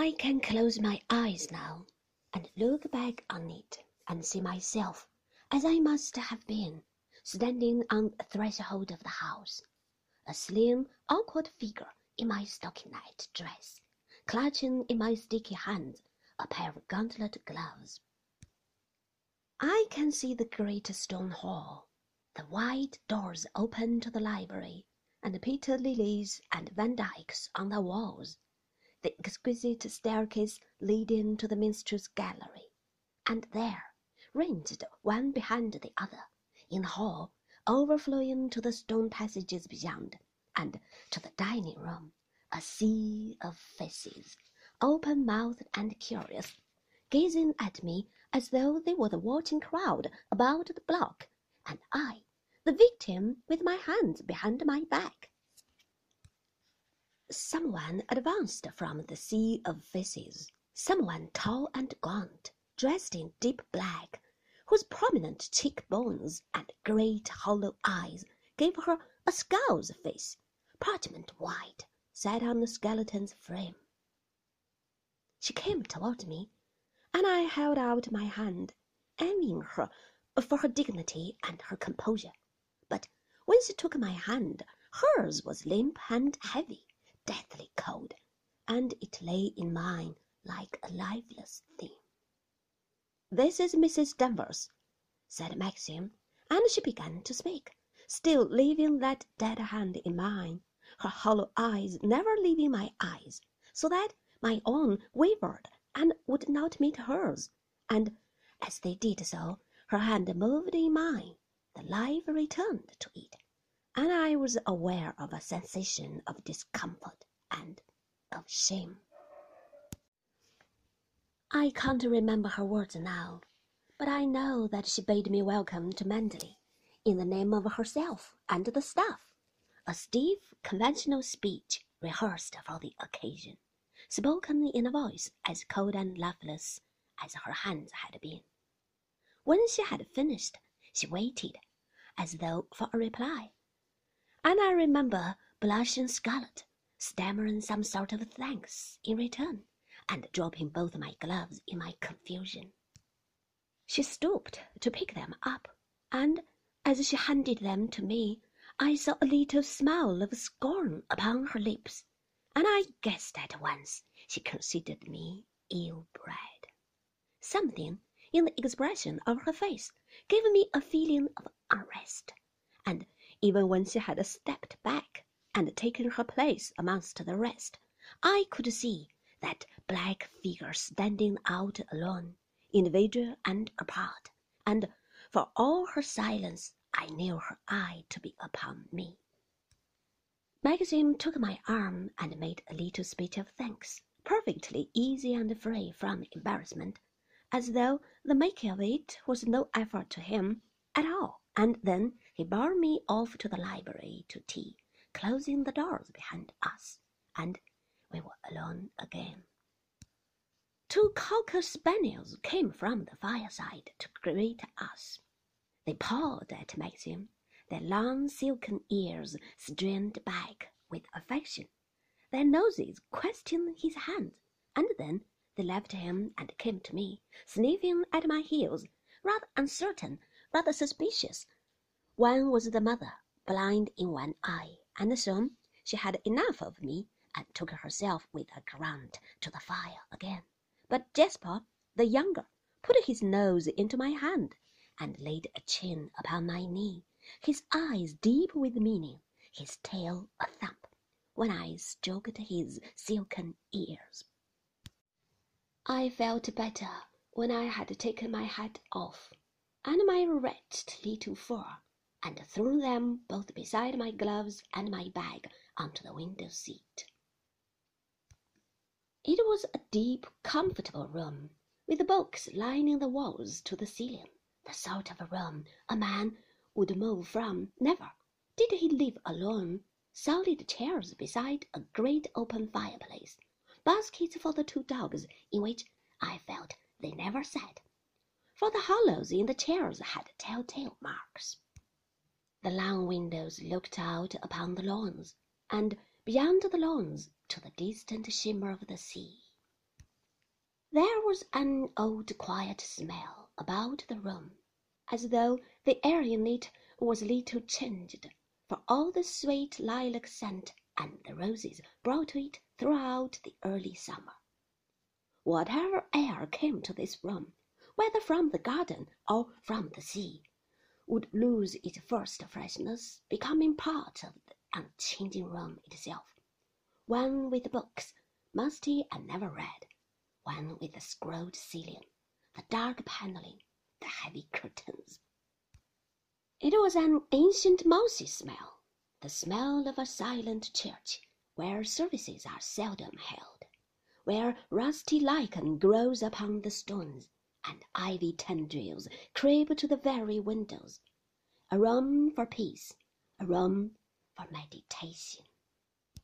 I can close my eyes now and look back on it and see myself as I must have been, standing on the threshold of the house, a slim, awkward figure in my stockinette dress, clutching in my sticky hands a pair of gauntlet gloves. I can see the great stone hall, the wide doors open to the library, and Peter Lelys and Van Dycks on the walls, the exquisite staircase leading to the minstrel's gallery, and there, ranged one behind the other, in the hall, overflowing to the stone passages beyond, and to the dining room, a sea of faces, open mouthed and curious, gazing at me as though they were the watching crowd about the block, and I, the victim, with my hands behind my back. Someone advanced from the sea of faces, someone tall and gaunt, dressed in deep black, whose prominent cheekbones and great hollow eyes gave her a skull's face, parchment white, set on the skeleton's frame. She came toward me, and I held out my hand, envying her for her dignity and her composure. But when she took my hand, hers was limp and heavy, deathly cold, and it lay in mine like a lifeless thing. This is Mrs. Danvers, said Maxim, and she began to speak, still leaving that dead hand in mine, her hollow eyes never leaving my eyes, so that my own wavered and would not meet hers, and as they did so, her hand moved in mine, the life returned to it, and I was aware of a sensation of discomfort and of shame. I can't remember her words now, but I know that she bade me welcome to Manderley in the name of herself and the staff, a stiff, conventional speech rehearsed for the occasion spoken in a voice as cold and lifeless as her hands had been. When she had finished, she waited, as though for a reply, I remember blushing scarlet, stammering some sort of thanks in return, and dropping both my gloves in my confusion. She stooped to pick them up, and as she handed them to me, I saw a little smile of scorn upon her lips and I guessed at once she considered me ill-bred. Something in the expression of her face gave me a feeling of unrest, even when she had stepped back and taken her place amongst the rest, I could see that black figure standing out alone, individual and apart, and for all her silence I knew her eye to be upon me. Maxim took my arm and made a little speech of thanks, perfectly easy and free from embarrassment, as though the making of it was no effort to him at all. And then he bore me off to the library to tea, closing the doors behind us, and we were alone again. Two cocker spaniels came from the fireside to greet us. They pawed at Maxim their long silken ears strained back with affection, their noses questioned his hand, and then they left him and came to me, sniffing at my heels, rather uncertain, rather suspicious. One was the mother, blind in one eye, and soon she had enough of me and took herself with a grunt to the fire again. But Jasper, the younger, put his nose into my hand and laid a chin upon my knee his eyes deep with meaning, his tail a thump, when I stroked his silken ears. I felt better when I had taken my hat off and my wretched little fur, and threw them both beside my gloves and my bag onto the window seat. It was a deep, comfortable room, with books lining the walls to the ceiling, the sort of a room a man would move from. Never did he live alone. Solid chairs beside a great open fireplace, baskets for the two dogs, in which I felt they never sat, for the hollows in the chairs had telltale marks. The long windows looked out upon the lawns, and beyond the lawns to the distant shimmer of the sea. There was an old quiet smell about the room, as though the air in it was little changed for all the sweet lilac scent and the roses brought to it throughout the early summer. Whatever air came to this room, whether from the garden or from the sea, would lose its first freshness, becoming part of the unchanging room itself, one with books, musty and never read, one with the scrolled ceiling, the dark panelling, the heavy curtains. It was an ancient mousy smell, the smell of a silent church where services are seldom held, where rusty lichen grows upon the stones and ivy tendrils creep to the very windows. A room for peace, a room for meditation.